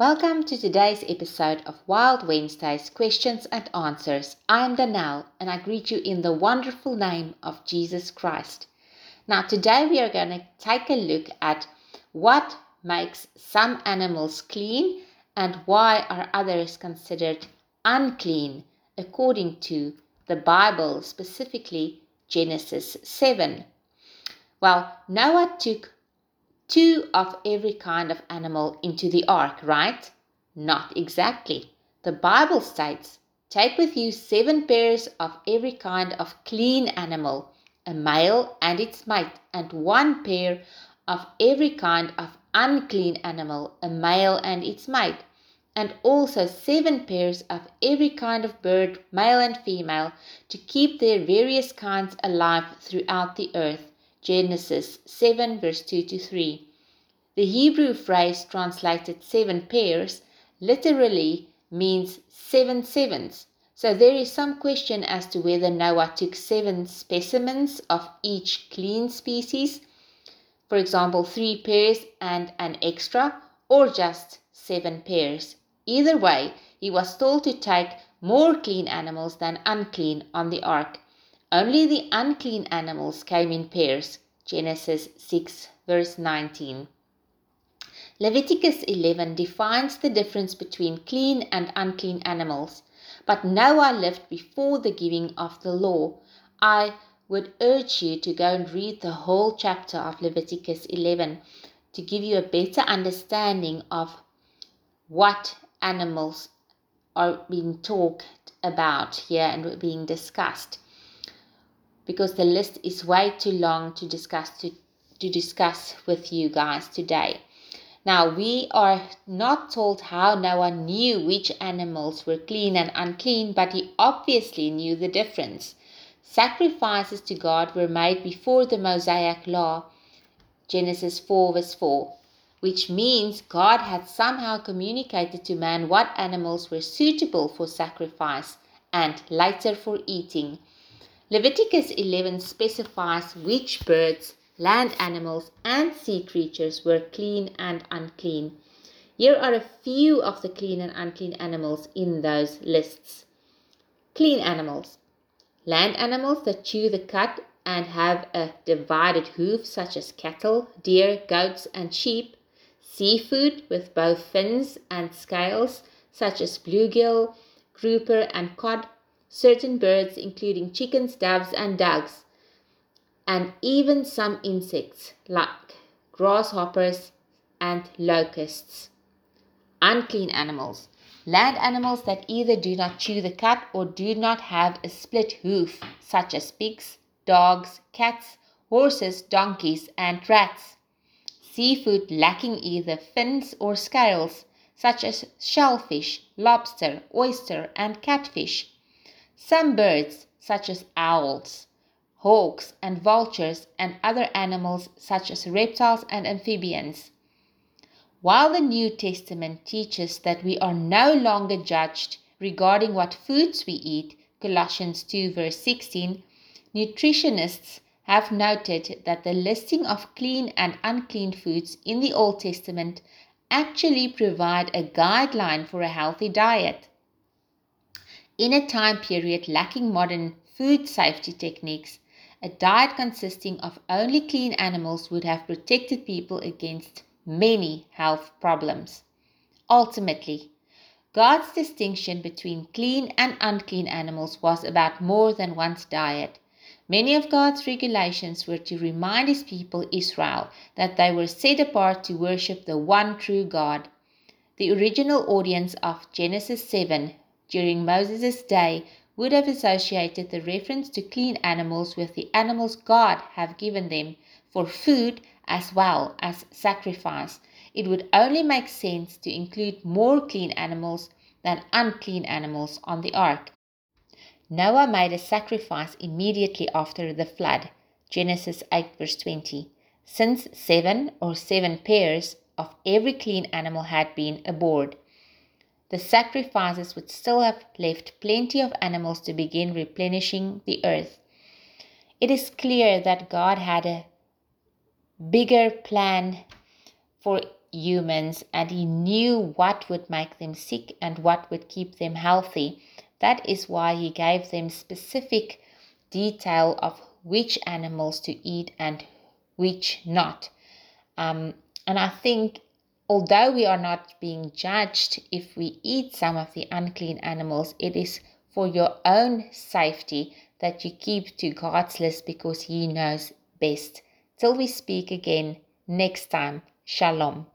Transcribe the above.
Welcome to today's episode of Wild Wednesdays Questions and Answers. I am Danelle and I greet you in the wonderful name of Jesus Christ. Now, today we are going to take a look at what makes some animals clean and why are others considered unclean according to the Bible, specifically Genesis 7. Well, Noah took two of every kind of animal into the ark, right? Not exactly. The Bible states, Take with you seven pairs of every kind of clean animal, a male and its mate, and one pair of every kind of unclean animal, a male and its mate, and also seven pairs of every kind of bird, male and female, to keep their various kinds alive throughout the earth. Genesis 7, verse 2 to 3. The Hebrew phrase translated seven pairs literally means seven sevens. So there is some question as to whether Noah took seven specimens of each clean species, for example, three pairs and an extra, or just seven pairs. Either way, he was told to take more clean animals than unclean on the ark. Only the unclean animals came in pairs. Genesis 6, verse 19. Leviticus 11 defines the difference between clean and unclean animals, but Noah lived before the giving of the law. I would urge you to go and read the whole chapter of Leviticus 11 to give you a better understanding of what animals are being talked about here and being discussed because the list is way too long to discuss to, to discuss with you guys today. Now we are not told how Noah knew which animals were clean and unclean, but he obviously knew the difference. Sacrifices to God were made before the Mosaic law, Genesis 4 verse 4, which means God had somehow communicated to man what animals were suitable for sacrifice and later for eating. Leviticus 11 specifies which birds, land animals, and sea creatures were clean and unclean. Here are a few of the clean and unclean animals in those lists. Clean animals. Land animals that chew the cud and have a divided hoof, such as cattle, deer, goats, and sheep. Seafood with both fins and scales, such as bluegill, grouper, and cod certain birds, including chickens, doves, and ducks, and even some insects like grasshoppers and locusts. Unclean animals. Land animals that either do not chew the cud or do not have a split hoof, such as pigs, dogs, cats, horses, donkeys, and rats. Seafood lacking either fins or scales, such as shellfish, lobster, oyster, and catfish. Some birds, such as owls, hawks, and vultures, and other animals, such as reptiles and amphibians. While the New Testament teaches that we are no longer judged regarding what foods we eat, Colossians 2 verse 16, nutritionists have noted that the listing of clean and unclean foods in the Old Testament actually provide a guideline for a healthy diet. In a time period lacking modern food safety techniques, a diet consisting of only clean animals would have protected people against many health problems. Ultimately, God's distinction between clean and unclean animals was about more than one's diet. Many of God's regulations were to remind his people Israel that they were set apart to worship the one true God. The original audience of Genesis 7 during Moses' day would have associated the reference to clean animals with the animals God have given them for food as well as sacrifice. It would only make sense to include more clean animals than unclean animals on the ark. Noah made a sacrifice immediately after the flood. Genesis 8 verse 20. Since seven or seven pairs of every clean animal had been aboard the sacrifices would still have left plenty of animals to begin replenishing the earth. It is clear that God had a bigger plan for humans and he knew what would make them sick and what would keep them healthy. That is why he gave them specific detail of which animals to eat and which not. Um, and I think, although we are not being judged if we eat some of the unclean animals, it is for your own safety that you keep to God's list because He knows best. Till we speak again next time, Shalom.